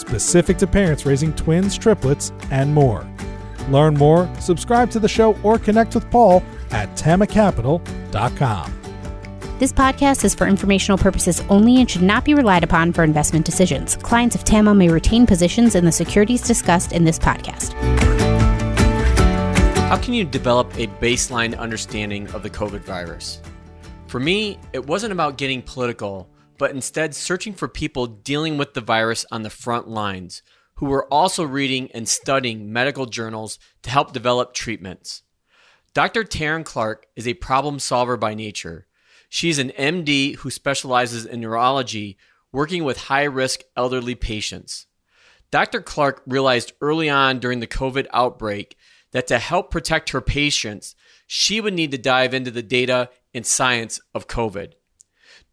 specific to parents raising twins, triplets, and more. Learn more, subscribe to the show, or connect with Paul at tamacapital.com. This podcast is for informational purposes only and should not be relied upon for investment decisions. Clients of TAMA may retain positions in the securities discussed in this podcast. How can you develop a baseline understanding of the COVID virus? For me, it wasn't about getting political but instead searching for people dealing with the virus on the front lines who were also reading and studying medical journals to help develop treatments. Dr. Taryn Clark is a problem solver by nature. She's an MD who specializes in neurology, working with high risk elderly patients. Dr. Clark realized early on during the COVID outbreak that to help protect her patients, she would need to dive into the data and science of COVID.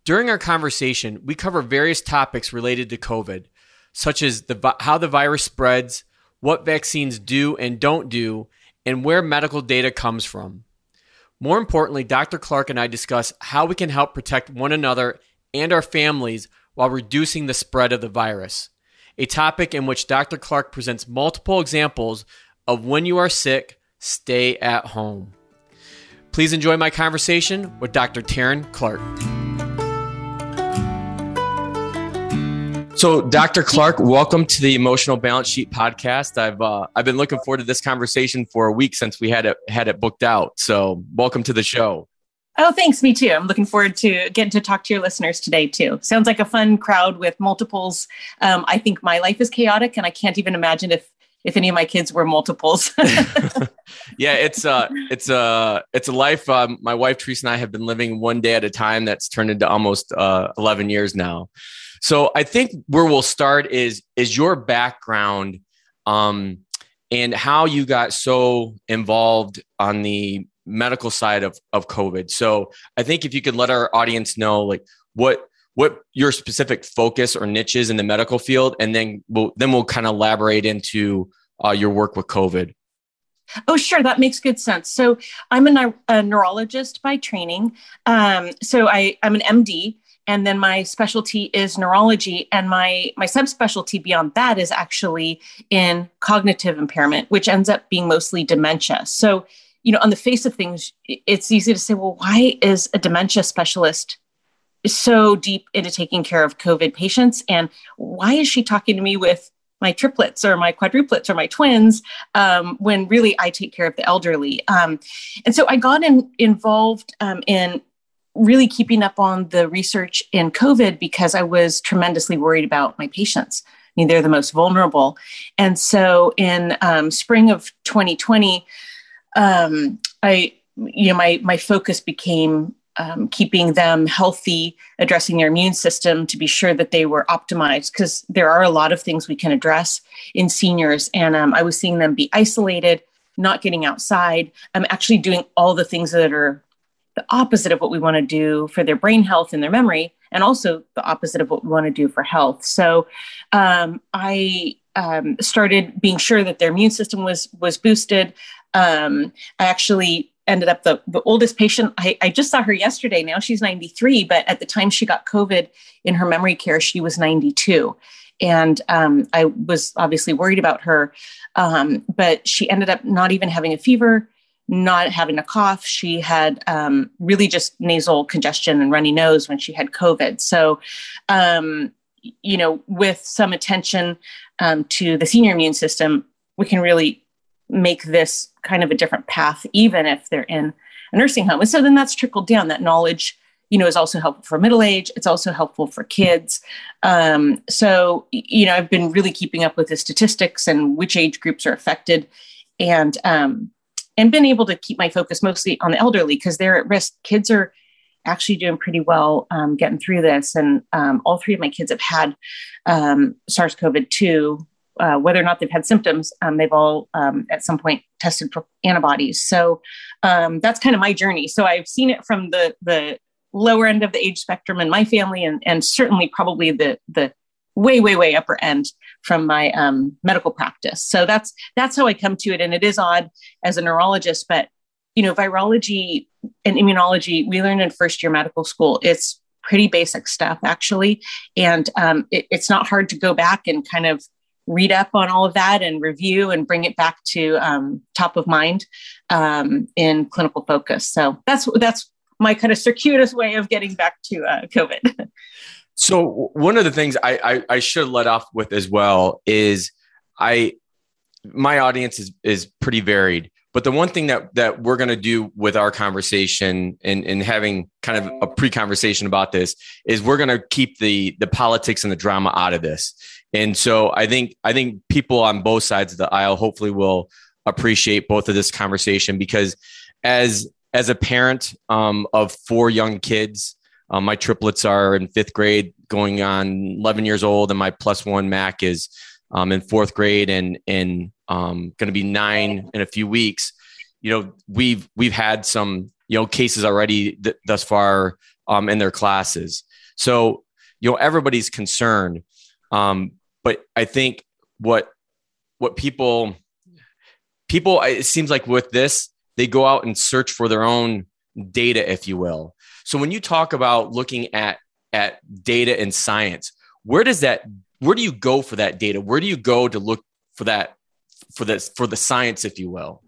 During our conversation, we cover various topics related to COVID, such as the, how the virus spreads, what vaccines do and don't do, and where medical data comes from. More importantly, Dr. Clark and I discuss how we can help protect one another and our families while reducing the spread of the virus, a topic in which Dr. Clark presents multiple examples of when you are sick, stay at home. Please enjoy my conversation with Dr. Taryn Clark. So, Dr. Clark, welcome to the Emotional Balance Sheet podcast. I've uh, I've been looking forward to this conversation for a week since we had it had it booked out. So, welcome to the show. Oh, thanks. Me too. I'm looking forward to getting to talk to your listeners today too. Sounds like a fun crowd with multiples. Um, I think my life is chaotic, and I can't even imagine if if any of my kids were multiples. yeah, it's uh it's a uh, it's a life. Um, my wife Teresa and I have been living one day at a time. That's turned into almost uh, 11 years now. So I think where we'll start is is your background um, and how you got so involved on the medical side of of COVID. So I think if you could let our audience know like what what your specific focus or niches in the medical field, and then we'll then we'll kind of elaborate into uh, your work with COVID. Oh, sure. That makes good sense. So I'm a, a neurologist by training. Um, so I, I'm an MD and then my specialty is neurology and my my subspecialty beyond that is actually in cognitive impairment which ends up being mostly dementia. So you know on the face of things it's easy to say well why is a dementia specialist so deep into taking care of covid patients? And why is she talking to me with my triplets or my quadruplets or my twins um, when really i take care of the elderly? Um, and so i got in, involved um, in really keeping up on the research in COVID because I was tremendously worried about my patients. I mean, they're the most vulnerable. And so in um, spring of 2020, um, I, you know, my, my focus became um, keeping them healthy, addressing their immune system to be sure that they were optimized because there are a lot of things we can address in seniors. And um, I was seeing them be isolated, not getting outside. I'm actually doing all the things that are the opposite of what we want to do for their brain health and their memory, and also the opposite of what we want to do for health. So um, I um, started being sure that their immune system was was boosted. Um, I actually ended up the, the oldest patient. I, I just saw her yesterday. Now she's 93, but at the time she got COVID in her memory care, she was 92 and um, I was obviously worried about her. Um, but she ended up not even having a fever not having a cough. She had um, really just nasal congestion and runny nose when she had COVID. So, um, you know, with some attention um, to the senior immune system, we can really make this kind of a different path, even if they're in a nursing home. And so then that's trickled down. That knowledge, you know, is also helpful for middle age. It's also helpful for kids. Um, so, you know, I've been really keeping up with the statistics and which age groups are affected. And um, and been able to keep my focus mostly on the elderly because they're at risk. Kids are actually doing pretty well um, getting through this. And um, all three of my kids have had um, SARS CoV 2 uh, whether or not they've had symptoms, um, they've all um, at some point tested for antibodies. So um, that's kind of my journey. So I've seen it from the the lower end of the age spectrum in my family, and and certainly probably the the way way way upper end from my um, medical practice. So that's that's how I come to it, and it is odd as a neurologist, but you know, virology and immunology we learned in first year medical school. It's pretty basic stuff actually, and um, it, it's not hard to go back and kind of read up on all of that and review and bring it back to um, top of mind um, in clinical focus. So that's that's my kind of circuitous way of getting back to uh, COVID. So one of the things I, I, I should let off with as well is I my audience is is pretty varied. But the one thing that that we're going to do with our conversation and, and having kind of a pre-conversation about this is we're going to keep the the politics and the drama out of this. And so I think I think people on both sides of the aisle hopefully will appreciate both of this conversation because as as a parent um, of four young kids, um, my triplets are in fifth grade, going on 11 years old, and my plus one Mac is um, in fourth grade and and um, going to be nine in a few weeks. You know, we've we've had some you know cases already th- thus far um, in their classes, so you know everybody's concerned. Um, but I think what what people people it seems like with this they go out and search for their own data, if you will. So when you talk about looking at at data and science, where does that where do you go for that data? Where do you go to look for that for this for the science, if you will?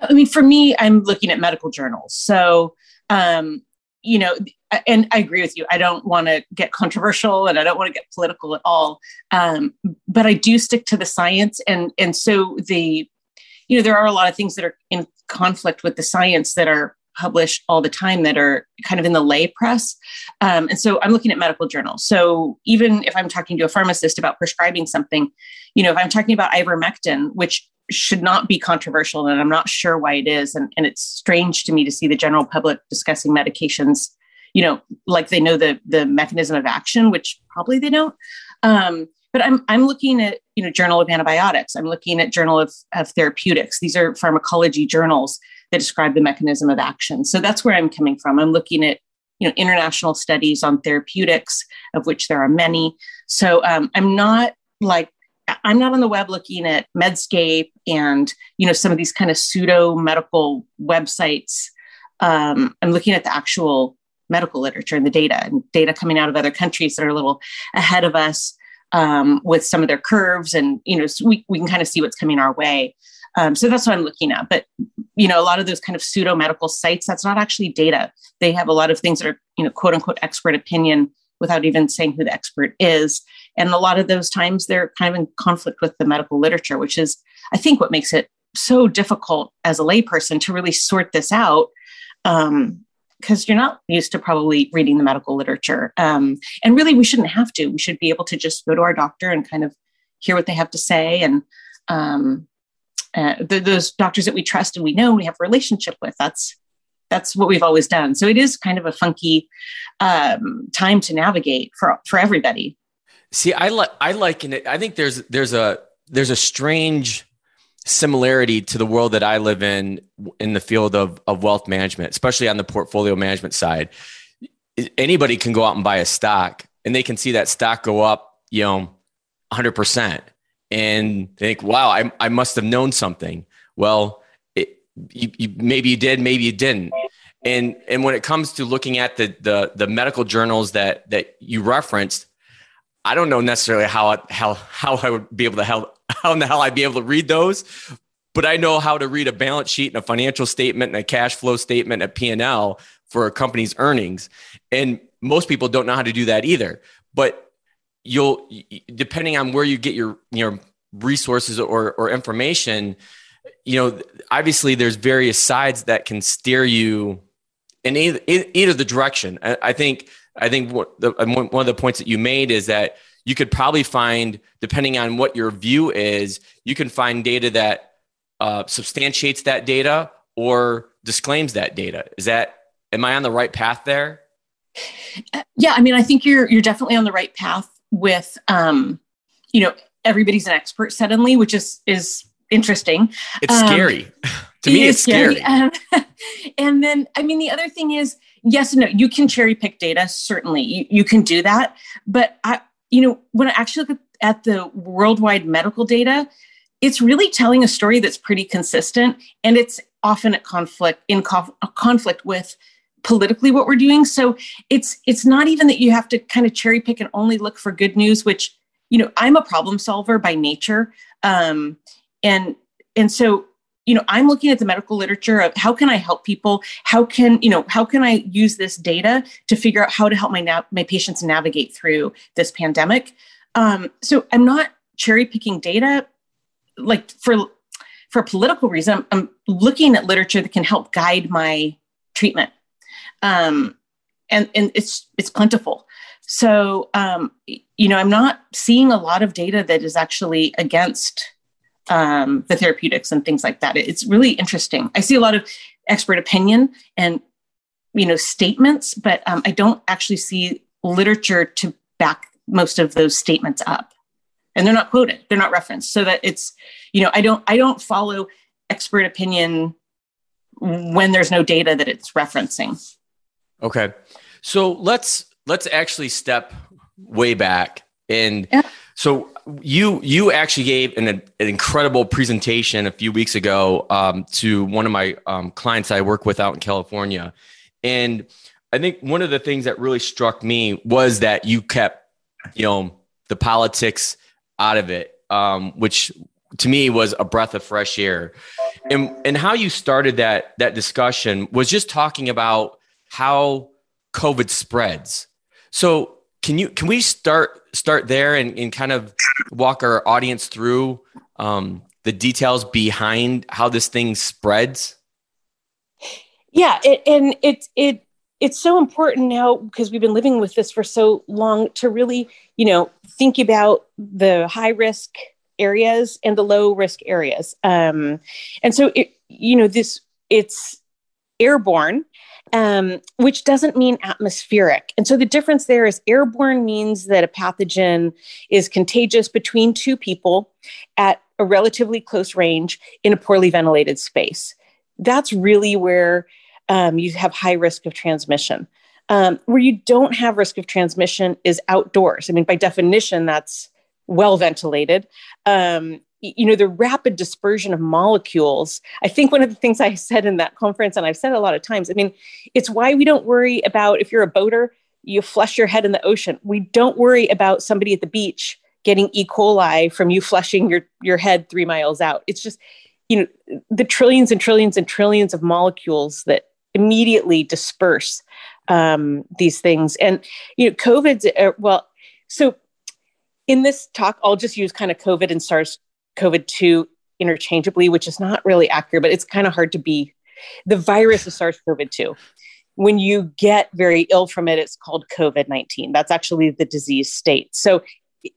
I mean, for me, I'm looking at medical journals. So um, you know, and I agree with you. I don't want to get controversial and I don't want to get political at all. Um, but I do stick to the science. And, and so the, you know, there are a lot of things that are in conflict with the science that are published all the time that are kind of in the lay press. Um, and so I'm looking at medical journals. So even if I'm talking to a pharmacist about prescribing something, you know, if I'm talking about ivermectin, which should not be controversial, and I'm not sure why it is, and, and it's strange to me to see the general public discussing medications, you know, like they know the the mechanism of action, which probably they don't. Um, but I'm I'm looking at you know Journal of Antibiotics. I'm looking at Journal of, of Therapeutics. These are pharmacology journals that describe the mechanism of action. So that's where I'm coming from. I'm looking at you know international studies on therapeutics, of which there are many. So um, I'm not like I'm not on the web looking at Medscape and you know some of these kind of pseudo medical websites. Um, I'm looking at the actual medical literature and the data and data coming out of other countries that are a little ahead of us um, with some of their curves and you know so we, we can kind of see what's coming our way um, so that's what i'm looking at but you know a lot of those kind of pseudo medical sites that's not actually data they have a lot of things that are you know quote unquote expert opinion without even saying who the expert is and a lot of those times they're kind of in conflict with the medical literature which is i think what makes it so difficult as a layperson to really sort this out um, because you're not used to probably reading the medical literature. Um, and really, we shouldn't have to. We should be able to just go to our doctor and kind of hear what they have to say. And um, uh, those doctors that we trust and we know and we have a relationship with, that's that's what we've always done. So it is kind of a funky um, time to navigate for for everybody. See, I like I liken it. I think there's there's a there's a strange similarity to the world that I live in in the field of, of wealth management, especially on the portfolio management side. Anybody can go out and buy a stock and they can see that stock go up, you know, 100% and think, wow, I, I must have known something. Well, it, you, you, maybe you did, maybe you didn't. And, and when it comes to looking at the, the, the medical journals that, that you referenced, I don't know necessarily how, how, how I would be able to help how in the hell I'd be able to read those, but I know how to read a balance sheet and a financial statement and a cash flow statement, a P&L for a company's earnings. And most people don't know how to do that either. But you'll, depending on where you get your, your resources or, or information, you know, obviously there's various sides that can steer you in either, either the direction. I think, I think what the, one of the points that you made is that you could probably find, depending on what your view is, you can find data that uh, substantiates that data or disclaims that data. Is that, am I on the right path there? Yeah, I mean, I think you're you're definitely on the right path with, um, you know, everybody's an expert suddenly, which is is interesting. It's um, scary. to me, it's scary. scary. Um, and then, I mean, the other thing is, yes, and no, you can cherry pick data. Certainly, you, you can do that. But I, you know, when I actually look at, the worldwide medical data, it's really telling a story that's pretty consistent, and it's often at conflict in conf- conflict with politically what we're doing. So it's it's not even that you have to kind of cherry pick and only look for good news, which you know I'm a problem solver by nature, um, and and so you know i'm looking at the medical literature of how can i help people? How can you know how can i use this data to figure out how to help my my patients navigate through this pandemic? Um, so i'm not cherry picking data like for for a political reason I'm, looking at literature that can help guide my treatment um, and and it's it's plentiful so um, you know i'm not seeing a lot of data that is actually against um, the therapeutics and things like that. It's really interesting. I see a lot of expert opinion and you know statements, but um, I don't actually see literature to back most of those statements up, and they're not quoted. They're not referenced. So that it's you know I don't I don't follow expert opinion when there's no data that it's referencing. Okay, so let's let's actually step way back and. Yeah. so you you actually gave an, an incredible presentation a few weeks ago um, to one of my um, clients I work with out in California, and I think one of the things that really struck me was that you kept you know the politics out of it, um, which to me was a breath of fresh air, and and how you started that that discussion was just talking about how COVID spreads. So can you can we start start there and, and kind of walk our audience through um, the details behind how this thing spreads? Yeah, it, and it it it's so important now because we've been living with this for so long to really you know think about the high risk areas and the low risk areas um, and so it you know this it's airborne um, which doesn't mean atmospheric. And so the difference there is airborne means that a pathogen is contagious between two people at a relatively close range in a poorly ventilated space. That's really where um, you have high risk of transmission. Um, where you don't have risk of transmission is outdoors. I mean, by definition, that's well ventilated. Um, you know the rapid dispersion of molecules. I think one of the things i said in that conference and i've said a lot of times i mean it's why we don't worry about if you're a boater you flush your head in the ocean. We don't worry about somebody at the beach getting e. coli from you flushing your your head 3 miles out. It's just you know the trillions and trillions and trillions of molecules that immediately disperse um, these things. And you know covid's uh, well so in this talk i'll just use kind of covid and sars CoV 2 interchangeably, which is not really accurate, but it's kind of hard to be. The virus is SARS CoV 2. When you get very ill from it, it's called COVID 19. That's actually the disease state. So,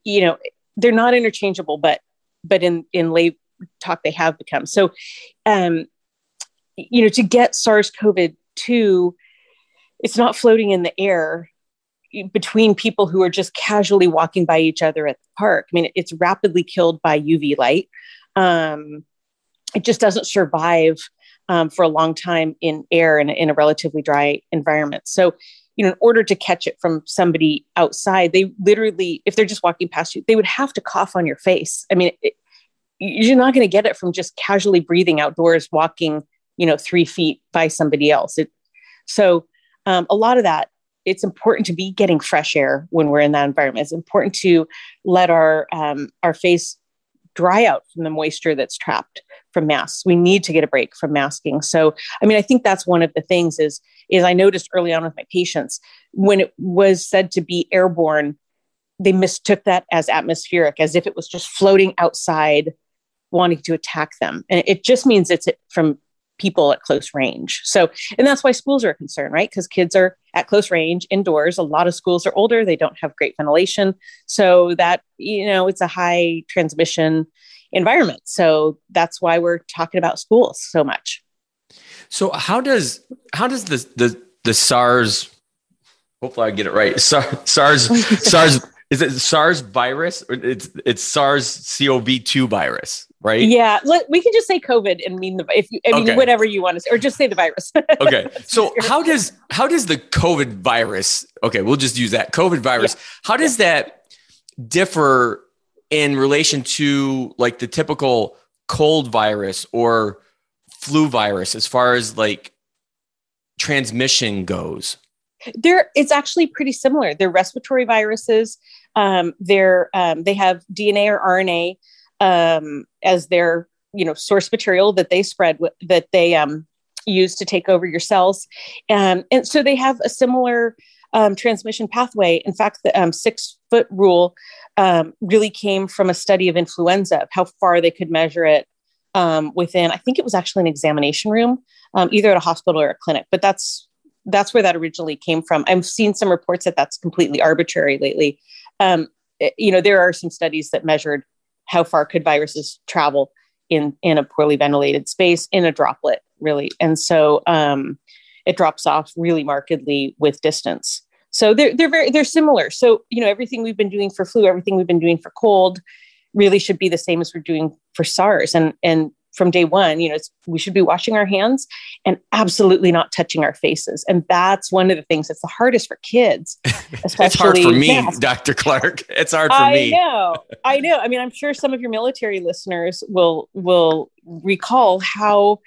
you know, they're not interchangeable, but but in in lay talk they have become. So, um, you know, to get SARS CoV 2, it's not floating in the air between people who are just casually walking by each other at the park. I mean, it's rapidly killed by UV light. Um, it just doesn't survive um, for a long time in air and in a relatively dry environment. So, you know, in order to catch it from somebody outside, they literally, if they're just walking past you, they would have to cough on your face. I mean, it, you're not going to get it from just casually breathing outdoors, walking, you know, three feet by somebody else. It, so, um, a lot of that it's important to be getting fresh air when we're in that environment. It's important to let our um, our face dry out from the moisture that's trapped from masks. We need to get a break from masking. So, I mean, I think that's one of the things is is I noticed early on with my patients when it was said to be airborne, they mistook that as atmospheric, as if it was just floating outside, wanting to attack them. And it just means it's from people at close range. So, and that's why schools are a concern, right? Because kids are at close range indoors. A lot of schools are older, they don't have great ventilation. So, that, you know, it's a high transmission environment. So, that's why we're talking about schools so much. So, how does, how does the, the, the SARS, hopefully I get it right, SARS, SARS, is it SARS virus? It's it's SARS CoV two virus, right? Yeah, let, we can just say COVID and mean the if you, I mean okay. whatever you want to say, or just say the virus. okay, so how does how does the COVID virus? Okay, we'll just use that COVID virus. Yeah. How does yeah. that differ in relation to like the typical cold virus or flu virus as far as like transmission goes? They're it's actually pretty similar. They're respiratory viruses. Um, they're um, they have DNA or RNA um, as their you know source material that they spread that they um, use to take over your cells, um, and so they have a similar um, transmission pathway. In fact, the um, six foot rule um, really came from a study of influenza, of how far they could measure it um, within. I think it was actually an examination room, um, either at a hospital or a clinic. But that's that's where that originally came from. I've seen some reports that that's completely arbitrary lately. Um, it, you know, there are some studies that measured how far could viruses travel in in a poorly ventilated space in a droplet, really, and so um, it drops off really markedly with distance. So they're they're very they're similar. So you know, everything we've been doing for flu, everything we've been doing for cold, really should be the same as we're doing for SARS. And and from day one, you know, we should be washing our hands and absolutely not touching our faces. And that's one of the things that's the hardest for kids. Especially it's hard for me. Dr. Clark. It's hard for I me. I know. I know. I mean, I'm sure some of your military listeners will will recall how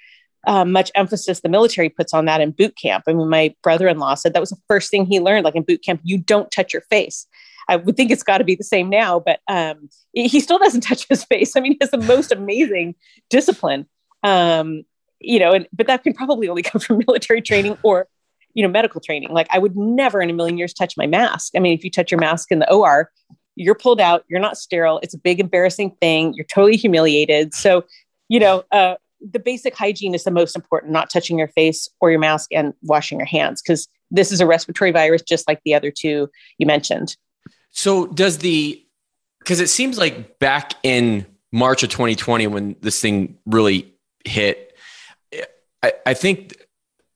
uh, much emphasis the military puts on that in boot camp. I mean, my brother-in-law said that was the first thing he learned. Like in boot camp, you don't touch your face. I would think it's got to be the same now, but um, he still doesn't touch his face. I mean, he has the most amazing discipline. Um, you know, and but that can probably only come from military training or you know medical training. Like I would never in a million years touch my mask. I mean, if you touch your mask in the OR, you're pulled out. You're not sterile. It's a big embarrassing thing. You're totally humiliated. So, you know, uh, the basic hygiene is the most important. Not touching your face or your mask and washing your hands because this is a respiratory virus, just like the other two you mentioned. So does the because it seems like back in March of 2020 when this thing really hit, I, I think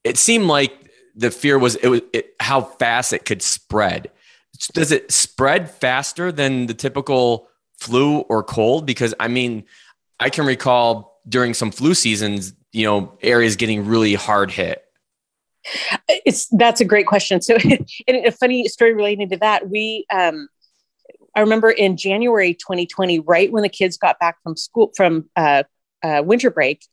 it seemed like the fear was it was it, how fast it could spread. Does it spread faster than the typical flu or cold? Because I mean, I can recall during some flu seasons, you know, areas getting really hard hit. It's that's a great question. So, a funny story relating to that, we um, I remember in January 2020, right when the kids got back from school from uh, uh, winter break,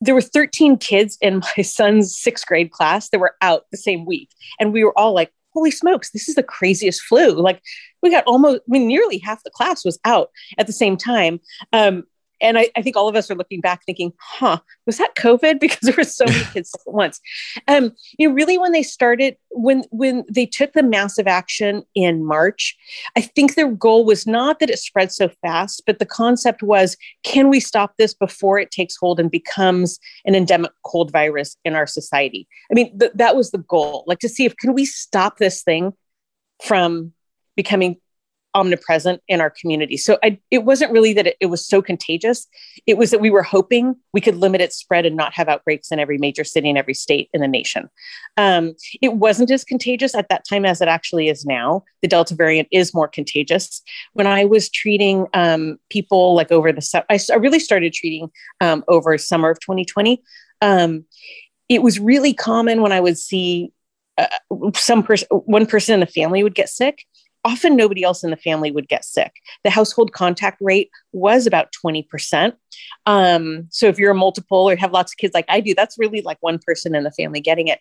there were 13 kids in my son's sixth grade class that were out the same week, and we were all like, "Holy smokes, this is the craziest flu!" Like we got almost, I mean, nearly half the class was out at the same time. Um, and I, I, think all of us are looking back thinking, huh, was that COVID? Because there were so many kids at once. Um, you know, really when they started, when when they took the massive action in March, I think their goal was not that it spread so fast, but the concept was, can we stop this before it takes hold and becomes an endemic cold virus in our society? I mean, th- that was the goal, like to see if can we stop this thing from becoming omnipresent in our community. So I, it wasn't really that it, it, was so contagious. It was that we were hoping we could limit its spread and not have outbreaks in every major city and every state in the nation. Um, it wasn't as contagious at that time as it actually is now. The Delta variant is more contagious. When I was treating um, people like over the, I, I really started treating um, over summer of 2020. Um, it was really common when I would see uh, some person, one person in the family would get sick often nobody else in the family would get sick. The household contact rate was about 20%. Um, so if you're a multiple or have lots of kids like I do, that's really like one person in the family getting it.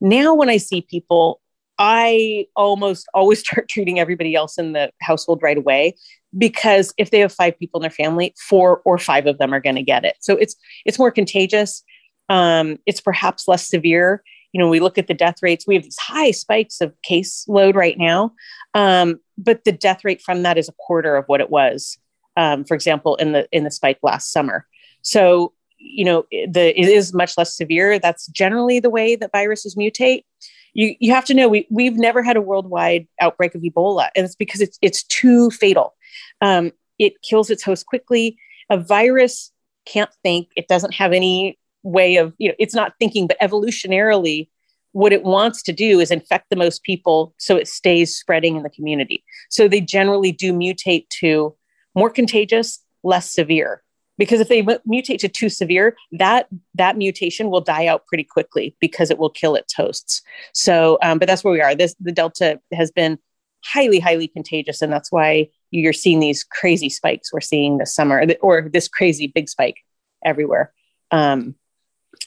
Now, when I see people, I almost always start treating everybody else in the household right away because if they have five people in their family, four or five of them are going to get it. So it's it's more contagious. Um, it's perhaps less severe you know, we look at the death rates, we have these high spikes of case load right now. Um, but the death rate from that is a quarter of what it was, um, for example, in the in the spike last summer. So, you know, the it is much less severe. That's generally the way that viruses mutate. You you have to know we we've never had a worldwide outbreak of Ebola, and it's because it's it's too fatal. Um, it kills its host quickly. A virus can't think. It doesn't have any way of you know it's not thinking but evolutionarily what it wants to do is infect the most people so it stays spreading in the community. So they generally do mutate to more contagious, less severe. Because if they mutate to too severe, that that mutation will die out pretty quickly because it will kill its hosts. So, um, but that's where we are. This the Delta has been highly, highly contagious, and that's why you're seeing these crazy spikes we're seeing this summer, or this crazy big spike everywhere. Um,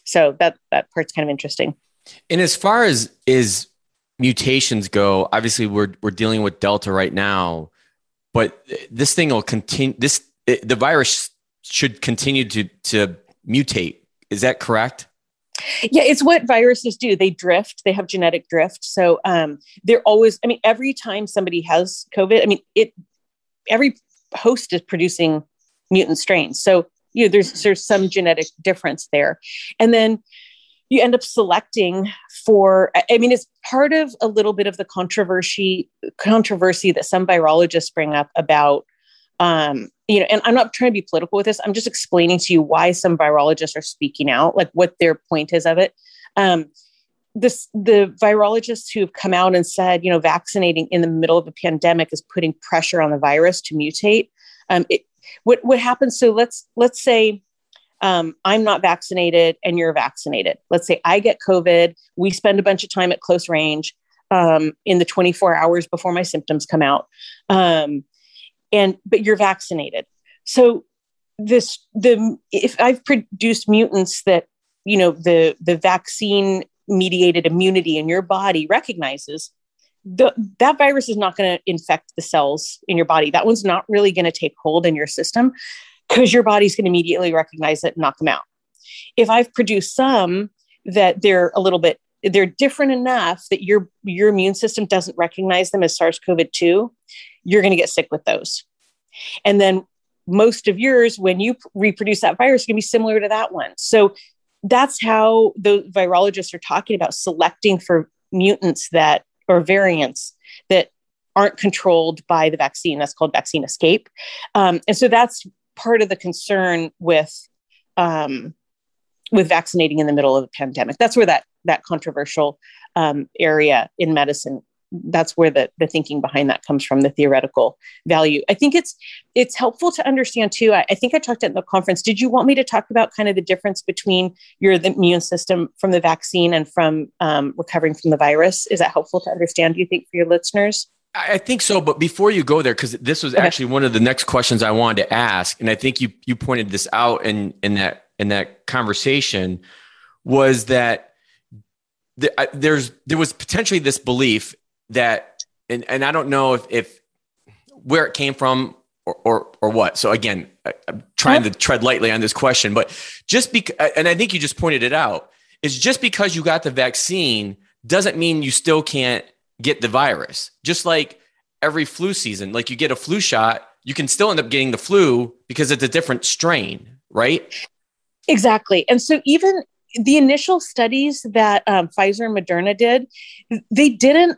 so that that part's kind of interesting. And as far as is mutations go, obviously we're we're dealing with Delta right now, but this thing will continue. This the virus should continue to to mutate. Is that correct? Yeah, it's what viruses do. They drift. They have genetic drift. So um, they're always. I mean, every time somebody has COVID, I mean, it every host is producing mutant strains. So you know, there's there's some genetic difference there, and then you end up selecting for i mean it's part of a little bit of the controversy controversy that some virologists bring up about um, you know and i'm not trying to be political with this. I'm just explaining to you why some virologists are speaking out like what their point is of it. Um, this the virologists who've come out and said you know vaccinating in the middle of a pandemic is putting pressure on the virus to mutate. Um, it, what what happens so let's let's say um, I'm not vaccinated and you're vaccinated. Let's say I get COVID, we spend a bunch of time at close range um, in the 24 hours before my symptoms come out, um, and but you're vaccinated. So this the if I've produced mutants that you know the the vaccine mediated immunity in your body recognizes the, that virus is not going to infect the cells in your body. That one's not really going to take hold in your system because your body's going to immediately recognize it and knock them out. If I've produced some that they're a little bit they're different enough that your your immune system doesn't recognize them as SARS-CoV-2, you're going to get sick with those. And then most of yours, when you reproduce that virus, to be similar to that one. So that's how the virologists are talking about selecting for mutants that or variants that aren't controlled by the vaccine. That's called vaccine escape. Um, and so that's part of the concern with um, with vaccinating in the middle of a pandemic. That's where that that controversial um, area in medicine. That's where the the thinking behind that comes from, the theoretical value. I think it's it's helpful to understand too. I, I think I talked at the conference. Did you want me to talk about kind of the difference between your the immune system from the vaccine and from um, recovering from the virus? Is that helpful to understand? Do you think for your listeners? I think so, but before you go there, because this was actually one of the next questions I wanted to ask, and I think you you pointed this out in in that in that conversation, was that the, uh, there's there was potentially this belief that, and and I don't know if if where it came from or or, or what. So again, I, am trying to tread lightly on this question, but just because, and I think you just pointed it out, is just because you got the vaccine doesn't mean you still can't get the virus. Just like every flu season, like you get a flu shot, you can still end up getting the flu because it's a different strain, right? Exactly. And so even the initial studies that um, Pfizer and Moderna did, they didn't.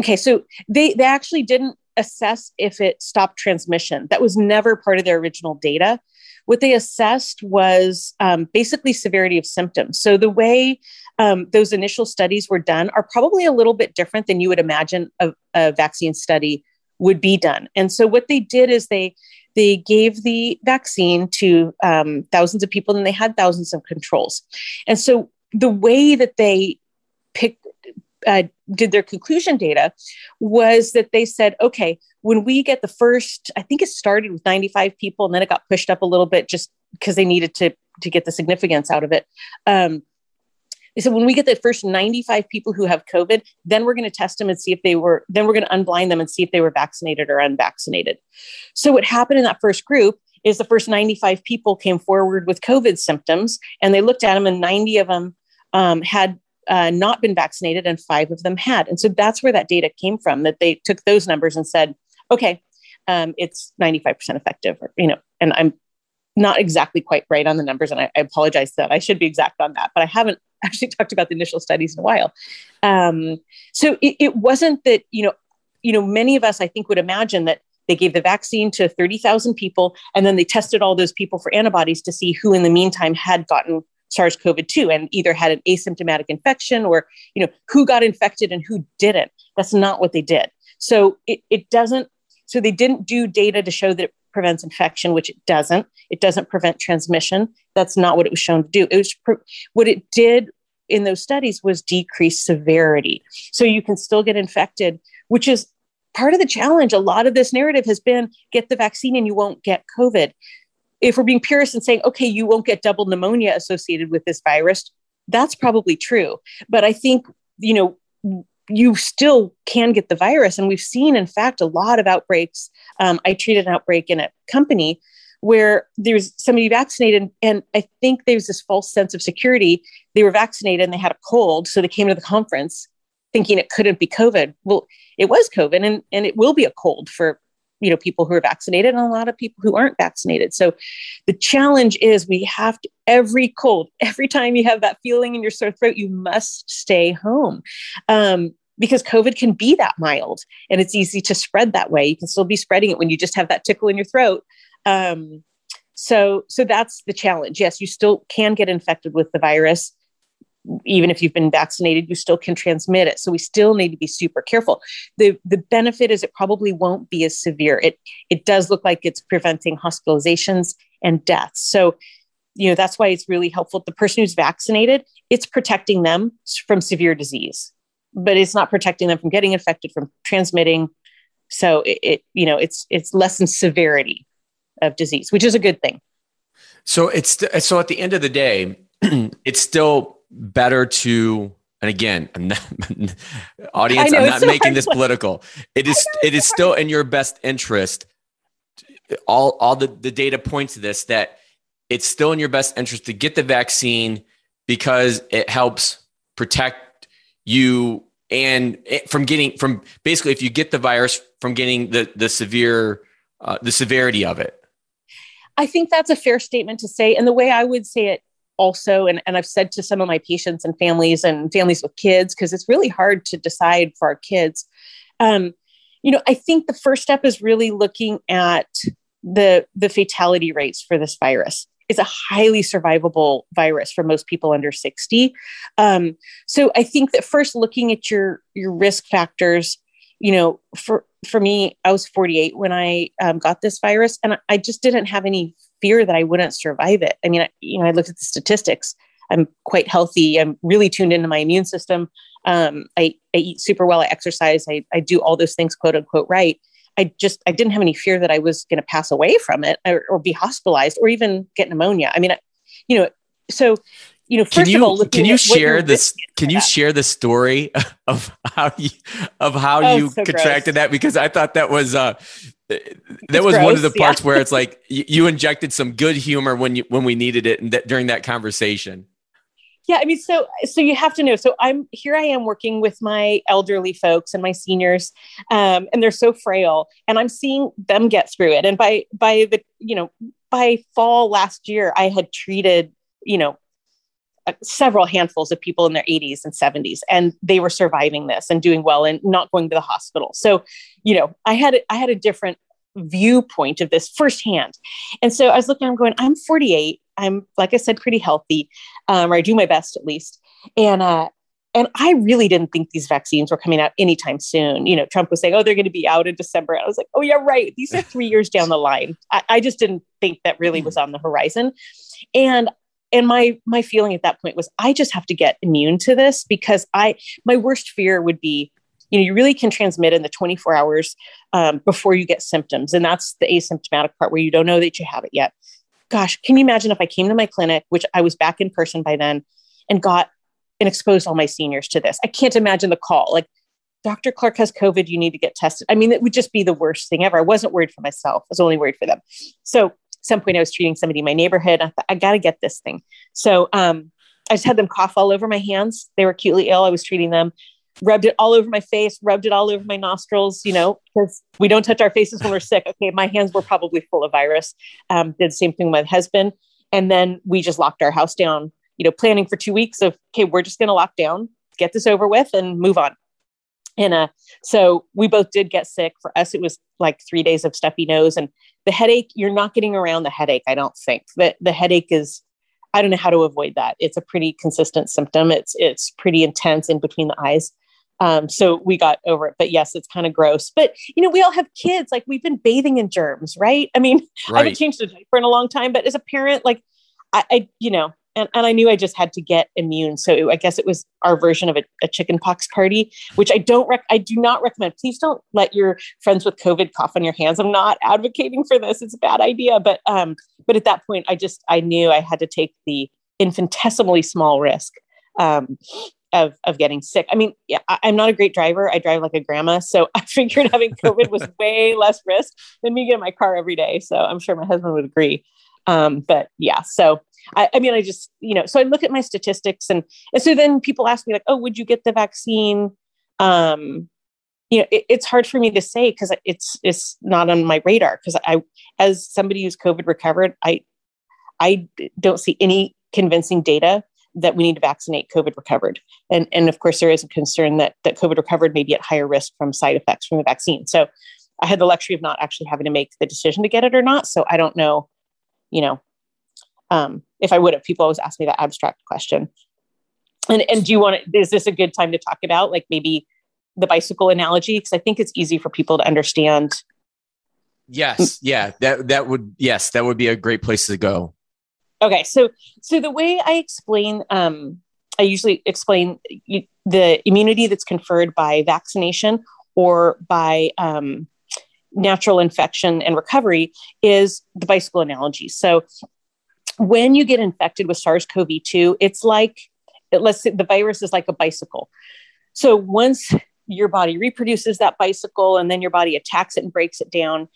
Okay, so they they actually didn't assess if it stopped transmission. That was never part of their original data. What they assessed was um, basically severity of symptoms. So the way um, those initial studies were done are probably a little bit different than you would imagine a, a vaccine study would be done. And so what they did is they they gave the vaccine to um, thousands of people and they had thousands of controls. And so the way that they picked uh, did their conclusion data was that they said, okay, when we get the first, I think it started with 95 people and then it got pushed up a little bit just because they needed to to get the significance out of it. Um, they said when we get the first 95 people who have COVID, then we're going to test them and see if they were, then we're going to unblind them and see if they were vaccinated or unvaccinated. So what happened in that first group is the first 95 people came forward with COVID symptoms and they looked at them and 90 of them um, had uh, not been vaccinated and five of them had. And so that's where that data came from, that they took those numbers and said, okay, um, it's 95% effective, or, you know, and I'm not exactly quite right on the numbers. And I, I apologize that I should be exact on that, but I haven't actually talked about the initial studies in a while. Um, so it, it wasn't that, you know, you know, many of us, I think, would imagine that they gave the vaccine to 30,000 people and then they tested all those people for antibodies to see who in the meantime had gotten SARS-CoV-2 and either had an asymptomatic infection or, you know, who got infected and who didn't. That's not what they did. So it, it doesn't, so they didn't do data to show that prevents infection, which it doesn't. It doesn't prevent transmission. That's not what it was shown to do. It was pre- what it did in those studies was decrease severity. So you can still get infected, which is part of the challenge. A lot of this narrative has been get the vaccine and you won't get COVID. If we're being purist and saying, okay, you won't get double pneumonia associated with this virus, that's probably true. But I think, you know, you still can get the virus. And we've seen, in fact, a lot of outbreaks. Um, I treated an outbreak in a company where there's somebody vaccinated, and I think there's this false sense of security. They were vaccinated and they had a cold, so they came to the conference thinking it couldn't be COVID. Well, it was COVID, and, and it will be a cold for you know people who are vaccinated and a lot of people who aren't vaccinated. So the challenge is we have to every cold every time you have that feeling in your sore throat you must stay home um, because covid can be that mild and it's easy to spread that way. You can still be spreading it when you just have that tickle in your throat. Um, so so that's the challenge. Yes you still can get infected with the virus even if you've been vaccinated, you still can transmit it. So we still need to be super careful. The the benefit is it probably won't be as severe. It it does look like it's preventing hospitalizations and deaths. So you know that's why it's really helpful. The person who's vaccinated, it's protecting them from severe disease, but it's not protecting them from getting infected, from transmitting. So it, it you know it's it's less severity of disease, which is a good thing. So it's so at the end of the day, it's still better to and again not, audience know, i'm not so making this political. It is know, it is so still in your best interest. All all the, the data points to this that it's still in your best interest to get the vaccine because it helps protect you and from getting from basically if you get the virus from getting the the severe uh, the severity of it. I think that's a fair statement to say. And the way i would say it also and, and i've said to some of my patients and families and families with kids because it's really hard to decide for our kids. Um, you know i think the first step is really looking at the the fatality rates for this virus. It's a highly survivable virus for most people under 60 um, so i think that first looking at your your risk factors you know for for me i was 48 when i um, got this virus and i just didn't have any fear that I wouldn't survive it. I mean, I, you know, I looked at the statistics. I'm quite healthy. I'm really tuned into my immune system. Um, I, I eat super well. I exercise. I, I do all those things, quote unquote, right. I just I didn't have any fear that I was going to pass away from it or, or, be hospitalized or even get pneumonia. I mean, you know, so you know, can you all, can you share this? Can you that. share the story of how you of how oh, you so contracted gross. that? Because I thought that was uh, that was gross, one of the parts yeah. where it's like you, you, injected some good humor when you when we needed it and th- during that conversation. Yeah i mean so so you have to know. So i'm here i am working with my elderly folks and my seniors um, and they're so frail and i'm seeing them get through it. And by by the you know by fall last year i had treated you know uh, several handfuls of people in their 80s and 70s and they were surviving this and doing well and not going to the hospital so you know i had i had a different viewpoint of this firsthand and so i was looking i'm going i'm 48 i'm like i said pretty healthy um, or i do my best at least and uh and I really didn't think these vaccines were coming out anytime soon. You know, Trump was saying, oh, they're going to be out in December. And I was like, oh, yeah, right. These are three years down the line. I, I just didn't think that really was on the horizon. And and my my feeling at that point was i just have to get immune to this because i my worst fear would be you know you really can transmit in the 24 hours um, before you get symptoms. And that's the asymptomatic part where you don't know that you have it yet. Gosh can you imagine if i came to my clinic which i was back in person by then and got and exposed all my seniors to this? I can't imagine the call. Like dr clark has covid you need to get tested. I mean it would just be the worst thing ever. I wasn't worried for myself. I was only worried for them. So some point I was treating somebody in my neighborhood. I thought, I got to get this thing. So um, I just had them cough all over my hands. They were acutely ill. I was treating them, rubbed it all over my face, rubbed it all over my nostrils, you know, because we don't touch our faces when we're sick. Okay, my hands were probably full of virus. Um, did the same thing with my husband. And then we just locked our house down, you know, planning for two weeks of, okay, we're just going to lock down, get this over with and move on. And uh, so we both did get sick. For us, it was like three days of stuffy nose and the headache. You're not getting around the headache. I don't think that the headache is I don't know how to avoid that. It's a pretty consistent symptom. It's it's pretty intense in between the eyes. Um, so we got over it. But yes, it's kind of gross. But you know, we all have kids. Like we've been bathing in germs, right? I mean, right. I haven't changed a diaper in a long time, but as a parent, like I, I you know, and, and I knew I just had to get immune. So I guess it was our version of a, a chicken pox party, which I don't rec- I do not recommend. Please don't let your friends with COVID cough on your hands. I'm not advocating for this. It's a bad idea. But um, but at that point, I just I knew I had to take the infinitesimally small risk um, of of getting sick. I mean, yeah, I, am not a great driver. I drive like a grandma, so I figured having COVID was way less risk than me getting my car every day. So I'm sure my husband would agree. Um, but yeah, so I, I, mean, I just, you know, so I look at my statistics and, and so then people ask me like, oh, would you get the vaccine? Um, you know, it, it's hard for me to say because it's, it's not on my radar. Cause I, as somebody who's COVID recovered, I, I don't see any convincing data that we need to vaccinate COVID recovered. And, and of course there is a concern that, that COVID recovered may be at higher risk from side effects from the vaccine. So I had the luxury of not actually having to make the decision to get it or not. So I don't know, you know, um, if I would have, people always ask me that abstract question. And and do you want to? Is this a good time to talk about like maybe the bicycle analogy? Because I think it's easy for people to understand. Yes, yeah, that that would yes, that would be a great place to go. Okay, so so the way I explain, um, I usually explain the immunity that's conferred by vaccination or by um, natural infection and recovery is the bicycle analogy. So when you get infected with SARS-CoV-2, it's like let's say the virus is like a bicycle. So once your body reproduces that bicycle and then your body attacks it and breaks it down,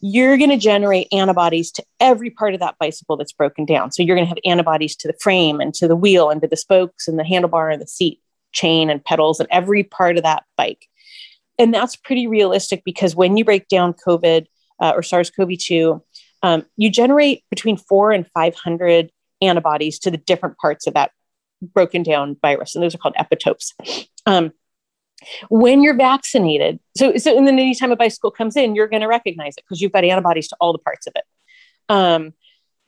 you're going to generate antibodies to every part of that bicycle that's broken down. So you're going to have antibodies to the frame and to the wheel and to the spokes and the handlebar and the seat chain and pedals and every part of that bike. And that's pretty realistic because when you break down COVID uh, or SARS CoV 2, um, you generate between four and 500 antibodies to the different parts of that broken down virus. And those are called epitopes. Um, when you're vaccinated, so, so and then anytime a bicycle comes in, you're going to recognize it because you've got antibodies to all the parts of it. Um,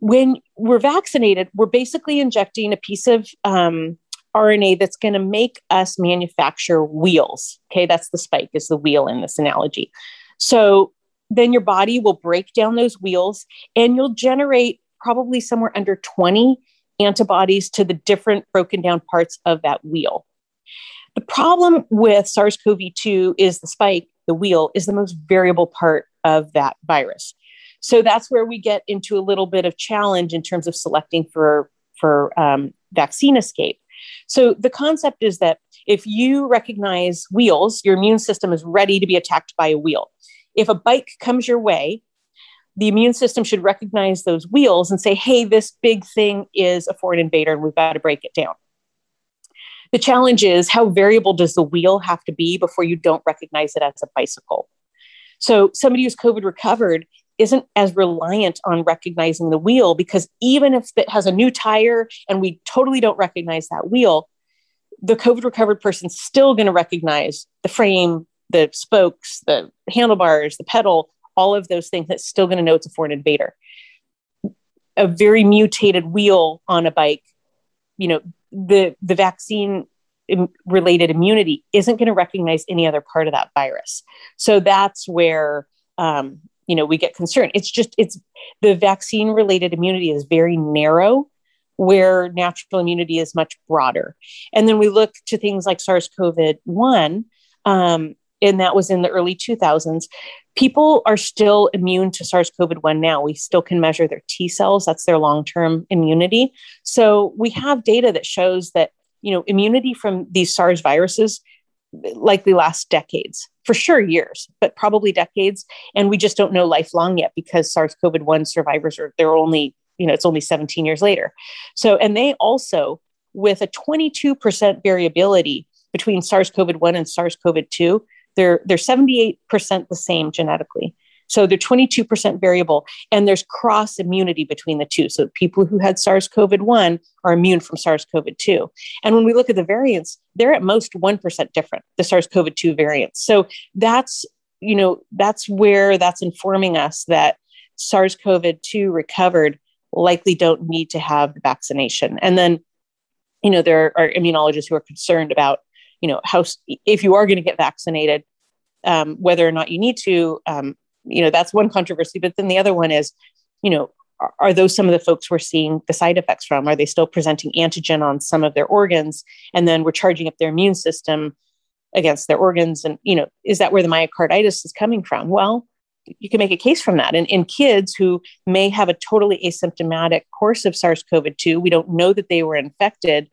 when we're vaccinated, we're basically injecting a piece of um, RNA that's going to make us manufacture wheels. Okay, that's the spike, is the wheel in this analogy. So then your body will break down those wheels and you'll generate probably somewhere under 20 antibodies to the different broken down parts of that wheel. The problem with SARS CoV 2 is the spike, the wheel, is the most variable part of that virus. So that's where we get into a little bit of challenge in terms of selecting for, for um, vaccine escape. So the concept is that if you recognize wheels, your immune system is ready to be attacked by a wheel. If a bike comes your way, the immune system should recognize those wheels and say, hey, this big thing is a foreign invader and we've got to break it down. The challenge is how variable does the wheel have to be before you don't recognize it as a bicycle? So, somebody who's COVID recovered isn't as reliant on recognizing the wheel because even if it has a new tire and we totally don't recognize that wheel, the COVID recovered person's still going to recognize the frame, the spokes, the handlebars, the pedal, all of those things that's still going to know it's a foreign invader. A very mutated wheel on a bike, you know, the the vaccine related immunity isn't going to recognize any other part of that virus. So that's where um, you know we get concerned. It's just it's the vaccine related immunity is very narrow where natural immunity is much broader. And then we look to things like SARS CoV 1. Um, and that was in the early 2000s. People are still immune to SARS CoV 1 now. We still can measure their T cells, that's their long term immunity. So we have data that shows that you know immunity from these SARS viruses likely lasts decades for sure years but probably decades and we just don't know lifelong yet because SARS-CoV-1 survivors are they're only you know it's only 17 years later so and they also with a 22% variability between SARS-CoV-1 and SARS-CoV-2 they're they're 78% the same genetically. So they're 22% variable, and there's cross immunity between the two. So people who had SARS CoV 1 are immune from SARS CoV 2. And when we look at the variants, they're at most 1% different, the SARS CoV 2 variants. So that's, you know, that's where that's informing us that SARS CoV 2 recovered likely don't need to have the vaccination. And then, you know, there are immunologists who are concerned about, you know, how if you are going to get vaccinated, um, whether or not you need to, um, you know, that's one controversy. But then the other one is, you know, are, are those some of the folks we're seeing the side effects from? Are they still presenting antigen on some of their organs? And then we're charging up their immune system against their organs. And, you know, is that where the myocarditis is coming from? Well, you can make a case from that. And in kids who may have a totally asymptomatic course of SARS CoV 2, we don't know that they were infected.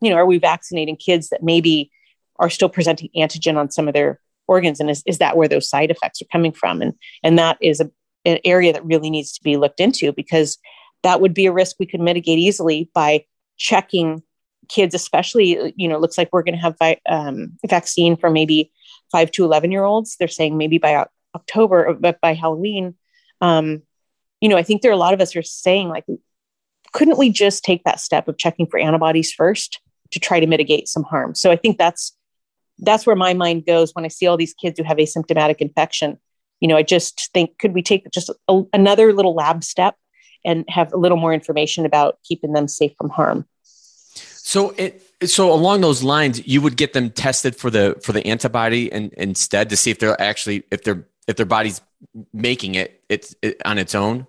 You know, are we vaccinating kids that maybe are still presenting antigen on some of their organs? And is, is that where those side effects are coming from? And, and that is a, an area that really needs to be looked into because that would be a risk we could mitigate easily by checking kids, especially, you know, looks like we're going to have vi- um, vaccine for maybe five to 11 year olds. They're saying maybe by October, but by Halloween, um, you know, I think there are a lot of us are saying like, couldn't we just take that step of checking for antibodies first to try to mitigate some harm? So I think that's that's where my mind goes when I see all these kids who have asymptomatic infection. You know, I just think, could we take just a, another little lab step and have a little more information about keeping them safe from harm? So it so along those lines, you would get them tested for the for the antibody and instead to see if they're actually if they're if their body's making it it's it, on its own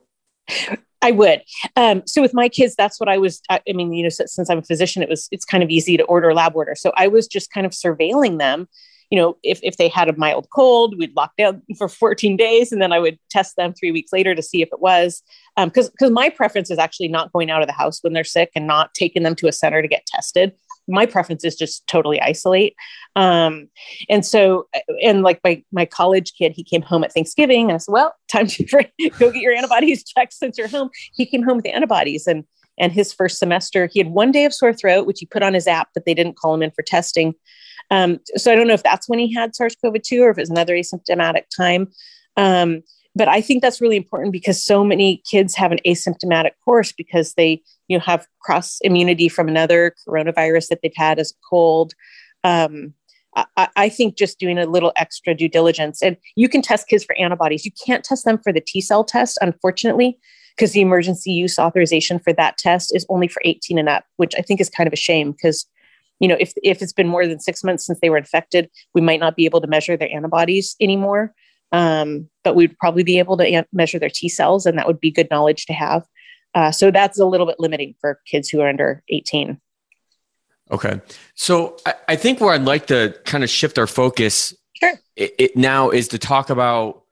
I would. Um, so with my kids, that's what I was. I, mean, you know, since, since I'm a physician, it was it's kind of easy to order a lab order. So I was just kind of surveilling them. You know, if if they had a mild cold, we'd lock down for 14 days, and then I would test them three weeks later to see if it was. Because um, because my preference is actually not going out of the house when they're sick and not taking them to a center to get tested my preference is just totally isolate. Um, and so, and like my, my college kid, he came home at Thanksgiving and I said, well, time to go get your antibodies checked since you're home. He came home with antibodies and, and his first semester, he had one day of sore throat, which he put on his app, but they didn't call him in for testing. Um, so I don't know if that's when he had SARS-CoV-2 or if it's another asymptomatic time. Um, but I think that's really important because so many kids have an asymptomatic course because they you know have cross immunity from another coronavirus that they've had as a cold. Um, I, I, think just doing a little extra due diligence, and you can test kids for antibodies. You can't test them for the T cell test, unfortunately, because the emergency use authorization for that test is only for 18 and up, which I think is kind of a shame because you know if if it's been more than six months since they were infected, we might not be able to measure their antibodies anymore. Um, but we'd probably be able to measure their T cells, and that would be good knowledge to have. Uh, so that's a little bit limiting for kids who are under 18. Okay. So I, I think where I'd like to kind of shift our focus sure. it, it now is to talk about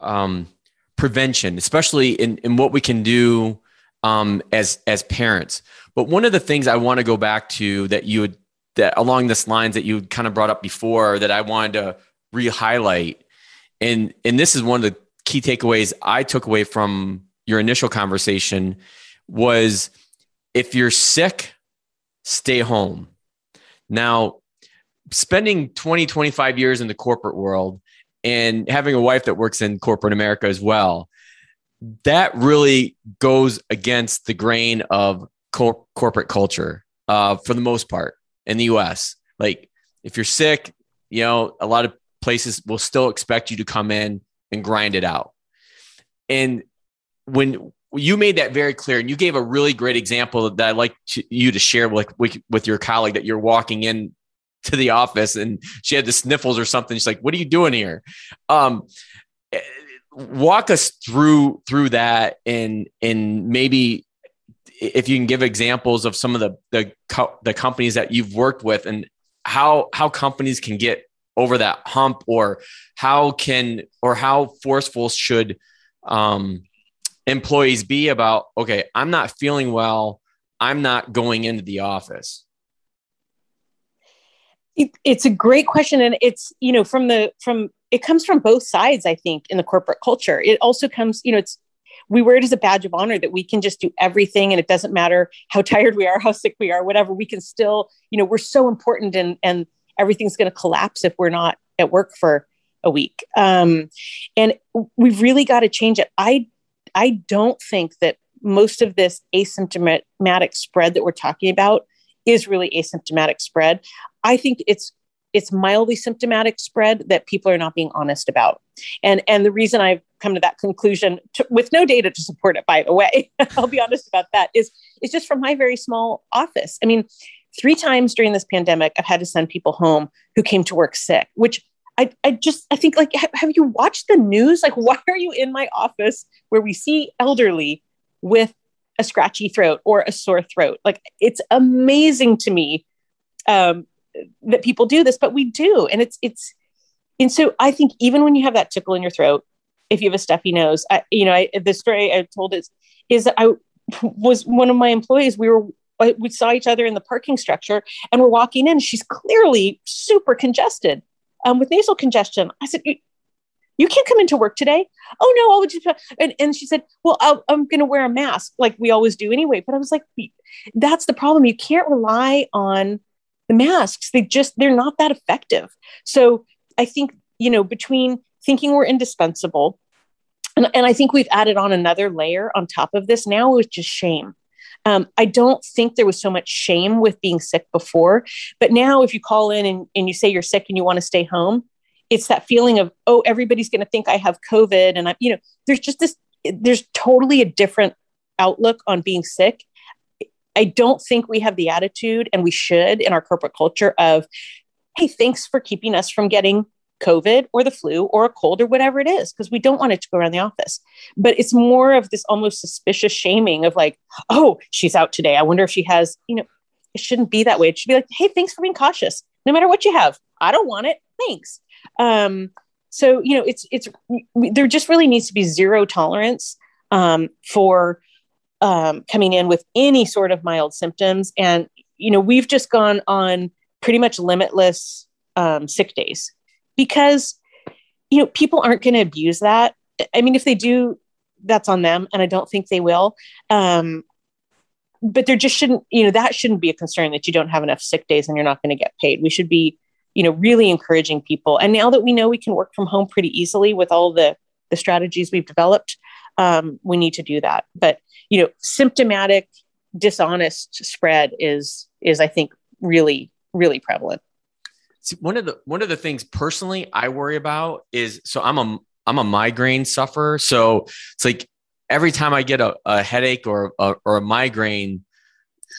um, prevention, especially in, in what we can do um, as as parents. But one of the things I want to go back to that you would that along this lines that you kind of brought up before that I wanted to re-highlight, and and this is one of the key takeaways I took away from your initial conversation was if you're sick, stay home. Now, spending 20, 25 years in the corporate world and having a wife that works in corporate America as well, that really goes against the grain of cor- corporate culture uh, for the most part in the US. Like, if you're sick, you know, a lot of places will still expect you to come in and grind it out. And when you made that very clear and you gave a really great example that I'd like to, you to share with, with, with your colleague that you're walking in to the office and she had the sniffles or something. She's like, what are you doing here? Um, walk us through, through that and, and maybe if you can give examples of some of the, the, co- the companies that you've worked with and how, how companies can get over that hump or how can, or how forceful should, um, employees be about okay i'm not feeling well i'm not going into the office? It, it's a great question and it's you know from the from it comes from both sides i think in the corporate culture. It also comes you know it's we wear it as a badge of honor that we can just do everything and it doesn't matter how tired we are how sick we are whatever we can still you know we're so important and and everything's going to collapse if we're not at work for a week um, and we've really got to change it i I don't think that most of this asymptomatic spread that we're talking about is really asymptomatic spread. I think it's it's mildly symptomatic spread that people are not being honest about. And and the reason I've come to that conclusion to, with no data to support it, by the way, I'll be honest about that, is is just from my very small office. I mean, three times during this pandemic, I've had to send people home who came to work sick, which I, I just I think like have you watched the news? Like, why are you in my office where we see elderly with a scratchy throat or a sore throat? Like, it's amazing to me um, that people do this, but we do, and it's it's and so I think even when you have that tickle in your throat, if you have a stuffy nose, I, you know, I, the story I told is is that I was one of my employees. We were we saw each other in the parking structure, and we're walking in. She's clearly super congested um, with nasal congestion. I said, you can't come into work today. Oh no, I'll just and, and she said, well, i am going to wear a mask like we always do anyway. But I was like, that's the problem. You can't rely on the masks. They just they're not that effective. So I think you know between thinking we're indispensable, and, and I think we've added on another layer on top of this now, which is shame. Um, I don't think there was so much shame with being sick before, but now if you call in and, and you say you're sick and you want to stay home, it's that feeling of oh everybody's going to think I have COVID, and I'm, you know there's just this there's totally a different outlook on being sick. I don't think we have the attitude, and we should in our corporate culture of, hey, thanks for keeping us from getting COVID or the flu or a cold or whatever it is, because we don't want it to go around the office. But it's more of this almost suspicious shaming of like, oh, she's out today. I wonder if she has, you know, it shouldn't be that way. It should be like, hey, thanks for being cautious. No matter what you have, I don't want it. Thanks. Um, so you know, it's it's there just really needs to be zero tolerance um, for um, coming in with any sort of mild symptoms, and you know, we've just gone on pretty much limitless um, sick days because you know people aren't going to abuse that. I mean if they do that's on them and i don't think they will. Um, but there just shouldn't you know that shouldn't be a concern that you don't have enough sick days and you're not going to get paid. We should be you know really encouraging people. And now that we know we can work from home pretty easily with all the the strategies we've developed um, we need to do that. But you know symptomatic dishonest spread is is i think really really prevalent See, one of the one of the things personally I worry about is so I'm a I'm a migraine sufferer. So it's like every time I get a, a headache or a, or a migraine,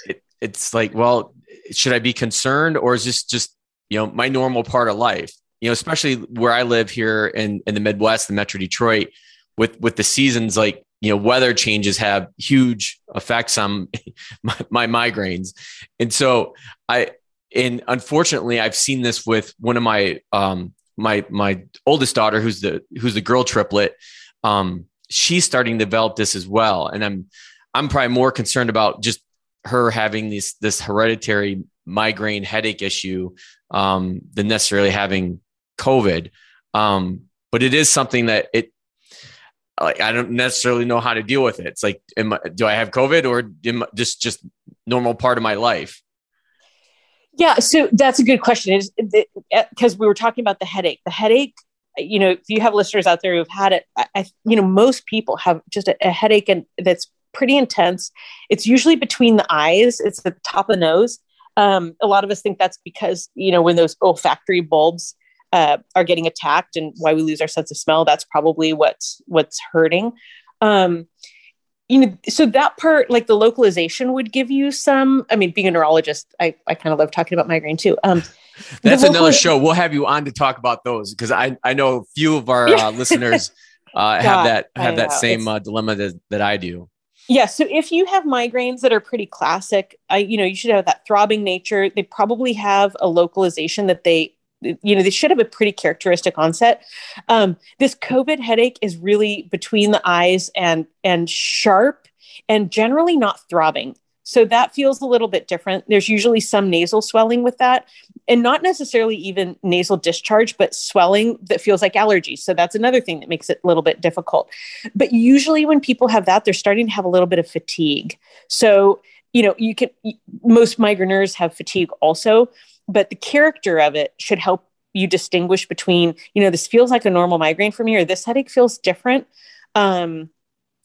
it, it's like, well, should I be concerned or is this just you know my normal part of life? You know, especially where I live here in in the Midwest, the Metro Detroit, with with the seasons like you know weather changes have huge effects on my, my migraines and so i and unfortunately, I've seen this with one of my um, my my oldest daughter, who's the who's the girl triplet. Um, she's starting to develop this as well, and I'm I'm probably more concerned about just her having this this hereditary migraine headache issue um, than necessarily having COVID. Um, but it is something that it like I don't necessarily know how to deal with it. It's like, am I, do I have COVID or I just just normal part of my life? Yeah, so that's a good question. Because uh, we were talking about the headache. The headache, you know, if you have listeners out there who've had it, I, you know, most people have just a, a headache and that's pretty intense. It's usually between the eyes. It's the top of the nose. Um, a lot of us think that's because you know when those olfactory bulbs uh, are getting attacked and why we lose our sense of smell. That's probably what's what's hurting. Um, you know, so that part, like the localization would give you some. I mean, being a neurologist, I, I kind of love talking about migraine too. Um, That's another show. We'll have you on to talk about those because I, I know a few of our uh, listeners uh, have that have that same uh, dilemma that, that I do. Yeah. So if you have migraines that are pretty classic, I, you know, you should have that throbbing nature. They probably have a localization that they you know they should have a pretty characteristic onset. Um, this covid headache is really between the eyes and and sharp and generally not throbbing. So that feels a little bit different. There's usually some nasal swelling with that and not necessarily even nasal discharge but swelling that feels like allergies. So that's another thing that makes it a little bit difficult. But usually when people have that they're starting to have a little bit of fatigue. So you know you can most migraineurs have fatigue also but the character of it should help you distinguish between you know this feels like a normal migraine for me or this headache feels different um,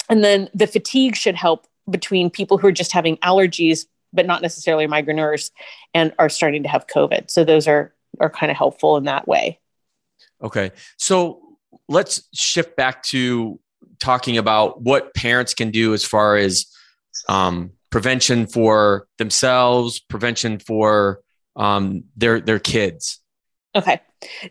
and then the fatigue should help between people who are just having allergies but not necessarily migraineurs and are starting to have covid so those are are kind of helpful in that way. Okay. So let's shift back to talking about what parents can do as far as um, prevention for themselves, prevention for um, their their kids. Okay,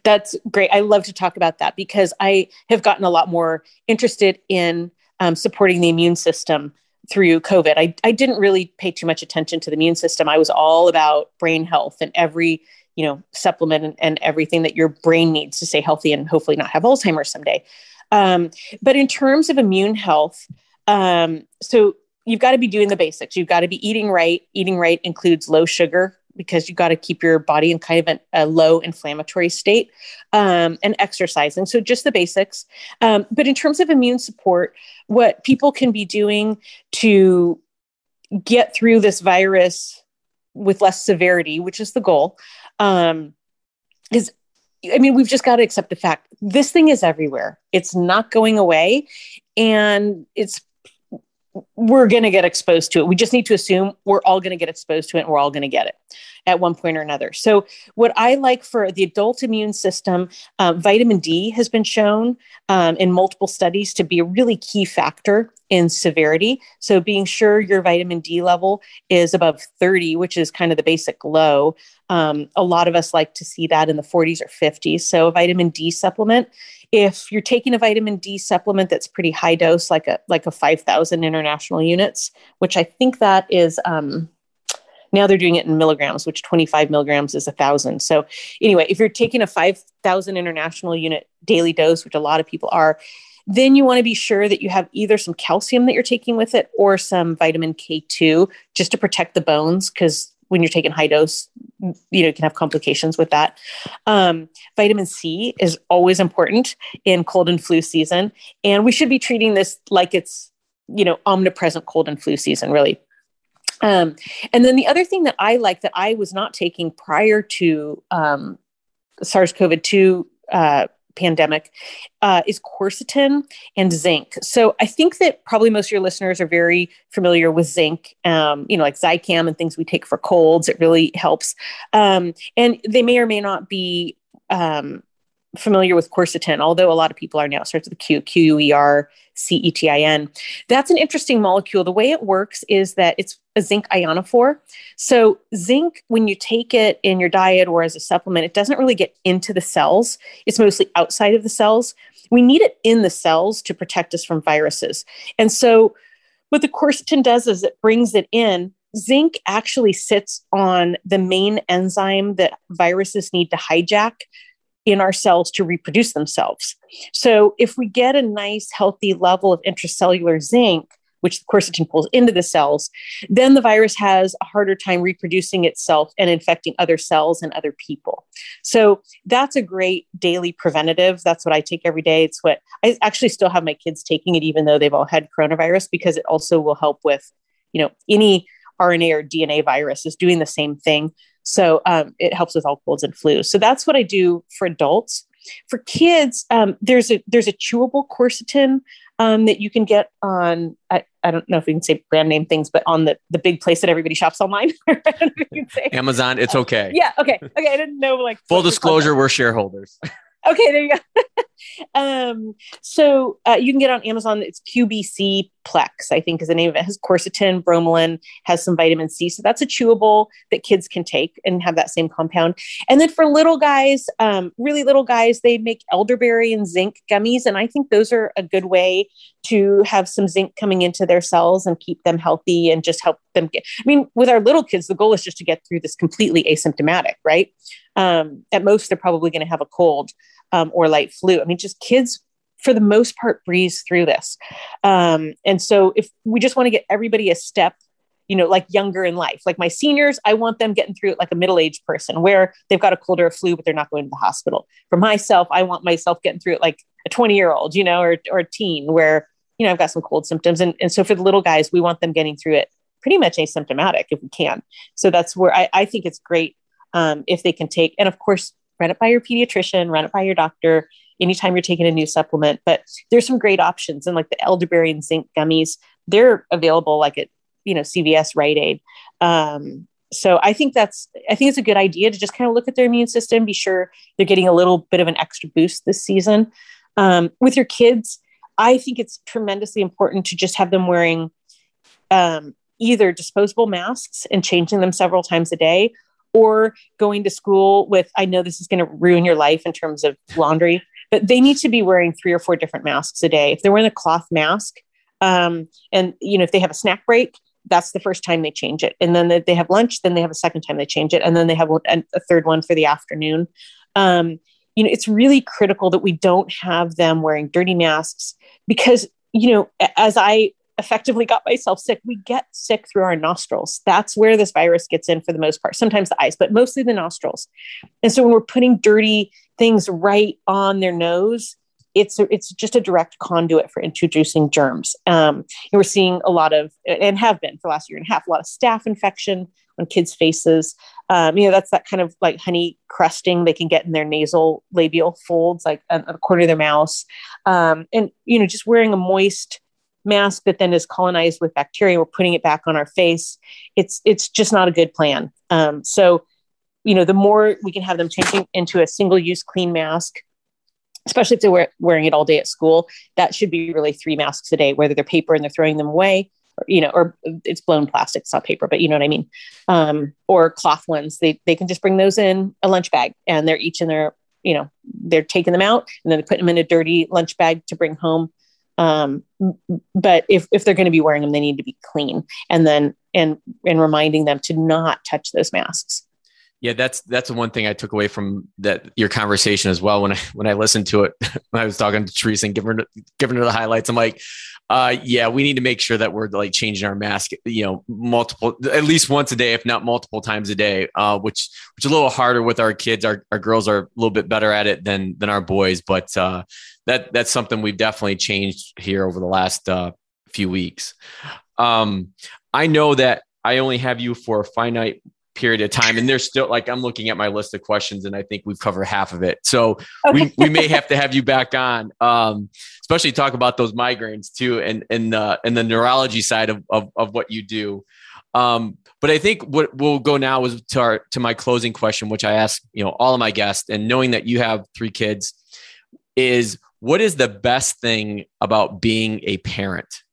that's great. I love to talk about that because I have gotten a lot more interested in um, supporting the immune system through COVID. I, I didn't really pay too much attention to the immune system. I was all about brain health and every you know supplement and, and everything that your brain needs to stay healthy and hopefully not have Alzheimer's someday. Um, but in terms of immune health, um, so you've got to be doing the basics. You've got to be eating right. Eating right includes low sugar because you got to keep your body in kind of an, a low inflammatory state um, and exercising. So just the basics. Um, but in terms of immune support, what people can be doing to get through this virus with less severity, which is the goal, um, is I mean, we've just got to accept the fact this thing is everywhere. It's not going away. And it's we're going to get exposed to it. We just need to assume we're all going to get exposed to it and we're all going to get it at one point or another. So, what I like for the adult immune system, um, vitamin D has been shown um, in multiple studies to be a really key factor in severity. So, being sure your vitamin D level is above 30, which is kind of the basic low. Um, a lot of us like to see that in the 40s or 50s. So, a vitamin D supplement if you're taking a vitamin D supplement that's pretty high dose, like a like a 5,000 international units, which I think that is um, now they're doing it in milligrams, which 25 milligrams is a thousand. So anyway, if you're taking a 5,000 international unit daily dose, which a lot of people are, then you want to be sure that you have either some calcium that you're taking with it or some vitamin K2 just to protect the bones because when you're taking high dose, you know, you can have complications with that. Um, vitamin C is always important in cold and flu season. And we should be treating this like it's, you know, omnipresent cold and flu season, really. Um, and then the other thing that I like that I was not taking prior to um, SARS CoV 2 uh, pandemic uh, is quercetin and zinc. So I think that probably most of your listeners are very familiar with zinc, um, you know, like Zicam and things we take for colds. It really helps. Um, and they may or may not be um, familiar with quercetin, although a lot of people are now. It starts with Q, Q U E R C E T I N. That's an interesting molecule. The way it works is that it's a zinc ionophore. So, zinc, when you take it in your diet or as a supplement, it doesn't really get into the cells. It's mostly outside of the cells. We need it in the cells to protect us from viruses. And so, what the quercetin does is it brings it in. Zinc actually sits on the main enzyme that viruses need to hijack in our cells to reproduce themselves. So if we get a nice healthy level of intracellular zinc, which the quercetin pulls into the cells, then the virus has a harder time reproducing itself and infecting other cells and other people. So that's a great daily preventative. That's what I take every day. It's what I actually still have my kids taking it, even though they've all had coronavirus, because it also will help with, you know, any RNA or DNA virus is doing the same thing. So um, it helps with all colds and flus. So that's what I do for adults. For kids, um, there's a there's a chewable quercetin um, that you can get on. I, I don't know if we can say brand name things, but on the the big place that everybody shops online. Amazon, it's okay. Yeah, okay, okay. I didn't know like full disclosure, we're shareholders. Okay, there you go. um, so uh, you can get on Amazon. It's QBC Plex, I think is the name of it. it. Has quercetin, bromelain, has some vitamin C. So that's a chewable that kids can take and have that same compound. And then for little guys, um, really little guys, they make elderberry and zinc gummies, and I think those are a good way to have some zinc coming into their cells and keep them healthy and just help them get. I mean, with our little kids, the goal is just to get through this completely asymptomatic, right? Um, at most, they're probably going to have a cold um, or light flu. I mean, just kids for the most part breeze through this. Um, and so if we just want to get everybody a step, you know, like younger in life, like my seniors, I want them getting through it like a middle-aged person where they've got a cold or a flu, but they're not going to the hospital. For myself, I want myself getting through it like a 20 year old, you know, or, or a teen where, you know, I've got some cold symptoms. And, and so for the little guys, we want them getting through it pretty much asymptomatic if we can. So that's where I, I think it's great um, if they can take, and of course, run it by your pediatrician, run it by your doctor anytime you're taking a new supplement. But there's some great options, and like the elderberry and zinc gummies, they're available like at you know CVS, Rite Aid. Um, so I think that's I think it's a good idea to just kind of look at their immune system, be sure they're getting a little bit of an extra boost this season. Um, with your kids, I think it's tremendously important to just have them wearing um, either disposable masks and changing them several times a day, or going to school with. I know this is going to ruin your life in terms of laundry, but they need to be wearing three or four different masks a day. If they're wearing a cloth mask, um, and you know if they have a snack break that's the first time they change it. And then they have lunch, then they have a second time they change it. And then they have a third one for the afternoon. Um, you know, it's really critical that we don't have them wearing dirty masks because, you know, as I effectively got myself sick, we get sick through our nostrils. That's where this virus gets in for the most part, sometimes the eyes, but mostly the nostrils. And so when we're putting dirty things right on their nose, it's it's just a direct conduit for introducing germs. Um, we're seeing a lot of, and have been for the last year and a half, a lot of staph infection on kids' faces. Um, you know, that's that kind of like honey crusting they can get in their nasal labial folds, like a, the corner of their mouth. Um, and you know, just wearing a moist mask that then is colonized with bacteria, we're putting it back on our face. It's it's just not a good plan. Um, so, you know, the more we can have them changing into a single-use clean mask especially if they're wearing it all day at school, that should be really three masks a day, whether they're paper and they're throwing them away, or, you know, or it's blown plastic, it's not paper, but you know what I mean? Um, or cloth ones, they, they can just bring those in a lunch bag and they're each in their, you know, they're taking them out and then they put them in a dirty lunch bag to bring home. Um, but if, if they're going to be wearing them, they need to be clean and then, and, and reminding them to not touch those masks. Yeah, that's that's the one thing I took away from that your conversation as well. When I when I listened to it, when I was talking to Teresa and giving her giving her the highlights, I'm like, uh, yeah, we need to make sure that we're like changing our mask, you know, multiple at least once a day, if not multiple times a day. Uh, which which is a little harder with our kids. Our our girls are a little bit better at it than than our boys, but uh, that that's something we've definitely changed here over the last uh, few weeks. Um, I know that I only have you for a finite period of time and there's still like i'm looking at my list of questions and i think we've covered half of it so okay. we, we may have to have you back on um, especially talk about those migraines too and and uh, and the neurology side of, of, of what you do um, but i think what we'll go now is to our to my closing question which i ask you know all of my guests and knowing that you have three kids is what is the best thing about being a parent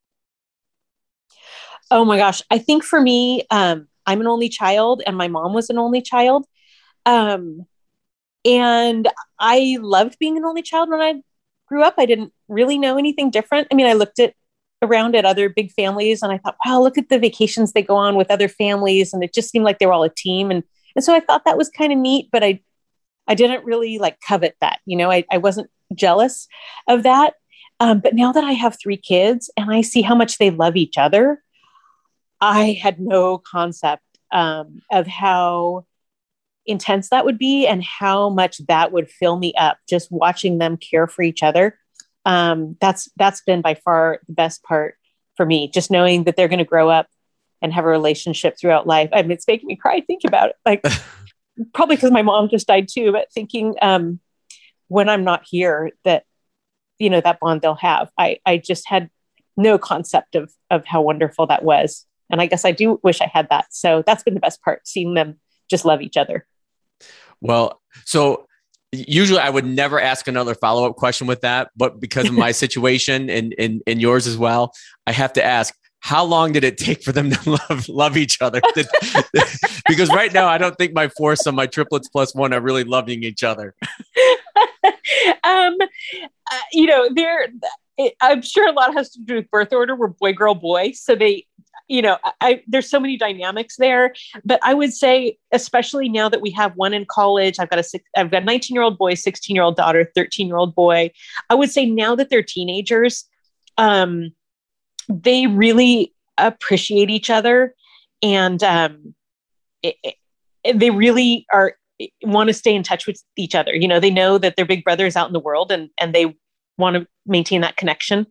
oh my gosh i think for me um, I'm an only child and my mom was an only child. Um, and I loved being an only child when I grew up. I didn't really know anything different. I mean, I looked at around at other big families and I thought, wow, look at the vacations they go on with other families. And it just seemed like they were all a team. And, and so I thought that was kind of neat, but I, I didn't really like covet that, you know, I, I wasn't jealous of that. Um, but now that I have three kids and I see how much they love each other, I had no concept um, of how intense that would be and how much that would fill me up just watching them care for each other. Um, that's that's been by far the best part for me. Just knowing that they're going to grow up and have a relationship throughout life. I mean, it's making me cry. Think about it. Like probably because my mom just died too, but thinking um, when I'm not here that you know that bond they'll have. I I just had no concept of of how wonderful that was. And I guess I do wish I had that. So that's been the best part, seeing them just love each other. Well, so usually I would never ask another follow up question with that, but because of my situation and, and, and yours as well, I have to ask how long did it take for them to love love each other? because right now, I don't think my foursome, my triplets plus one, are really loving each other. um, uh, you know, they're. I'm sure a lot has to do with birth order. We're boy, girl, boy, so they you know, I, there's so many dynamics there, but I would say, especially now that we have one in college, I've got a six, I've got a 19 year old boy, 16 year old daughter, 13 year old boy. I would say now that they're teenagers, um, they really appreciate each other, and um, it, it, they really are want to stay in touch with each other. You know, they know that their big brother is out in the world, and and they want to maintain that connection.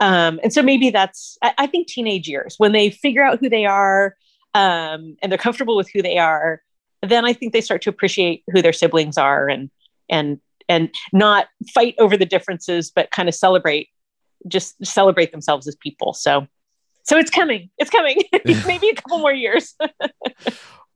Um, and so maybe that's, I, I, think, teenage years when they figure out who they are um, and they're comfortable with who they are. Then I think they start to appreciate who their siblings are and and and not fight over the differences, but kind of celebrate, just celebrate themselves as people. So, so it's coming. It's coming. maybe a couple more years.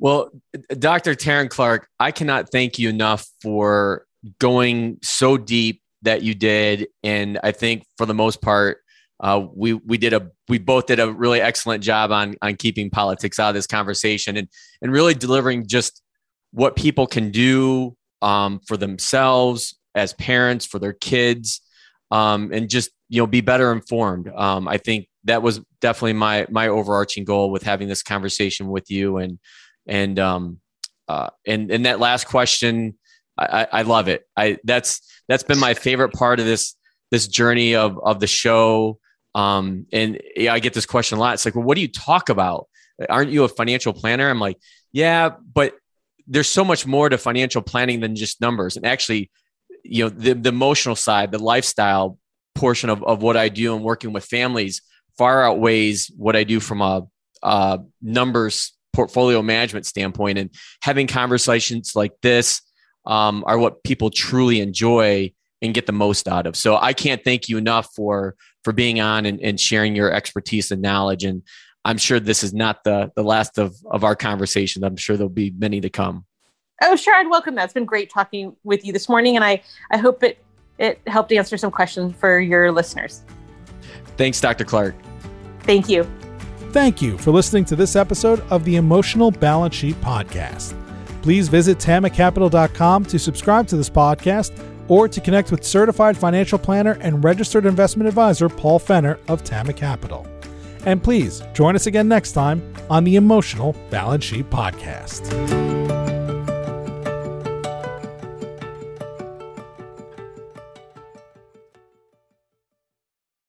Well, Dr. Taryn Clark, I cannot thank you enough for going so deep that you did, and I think for the most part, uh, we we did a we both did a really excellent job on on keeping politics out of this conversation and and really delivering just what people can do um, for themselves as parents for their kids um, and just you know be better informed. Um, I think that was definitely my my overarching goal with having this conversation with you and and um uh, and and that last question I, I love it. I that's that's been my favorite part of this this journey of of the show. Um, and yeah, I get this question a lot. It's like, well, what do you talk about? Aren't you a financial planner? I'm like, yeah, but there's so much more to financial planning than just numbers. And actually, you know, the, the emotional side, the lifestyle portion of, of what I do and working with families far outweighs what I do from a, a numbers portfolio management standpoint. And having conversations like this um, are what people truly enjoy and get the most out of. So I can't thank you enough for for being on and, and sharing your expertise and knowledge. And I'm sure this is not the the last of of our conversations. I'm sure there'll be many to come. Oh, sure, I'd welcome that. It's been great talking with you this morning, and I I hope it it helped answer some questions for your listeners. Thanks, Dr. Clark. Thank you. Thank you for listening to this episode of the Emotional Balance Sheet Podcast. Please visit tamacapital.com to subscribe to this podcast or to connect with certified financial planner and registered investment advisor Paul Fenner of Tama Capital. And please join us again next time on the Emotional Balance Sheet Podcast.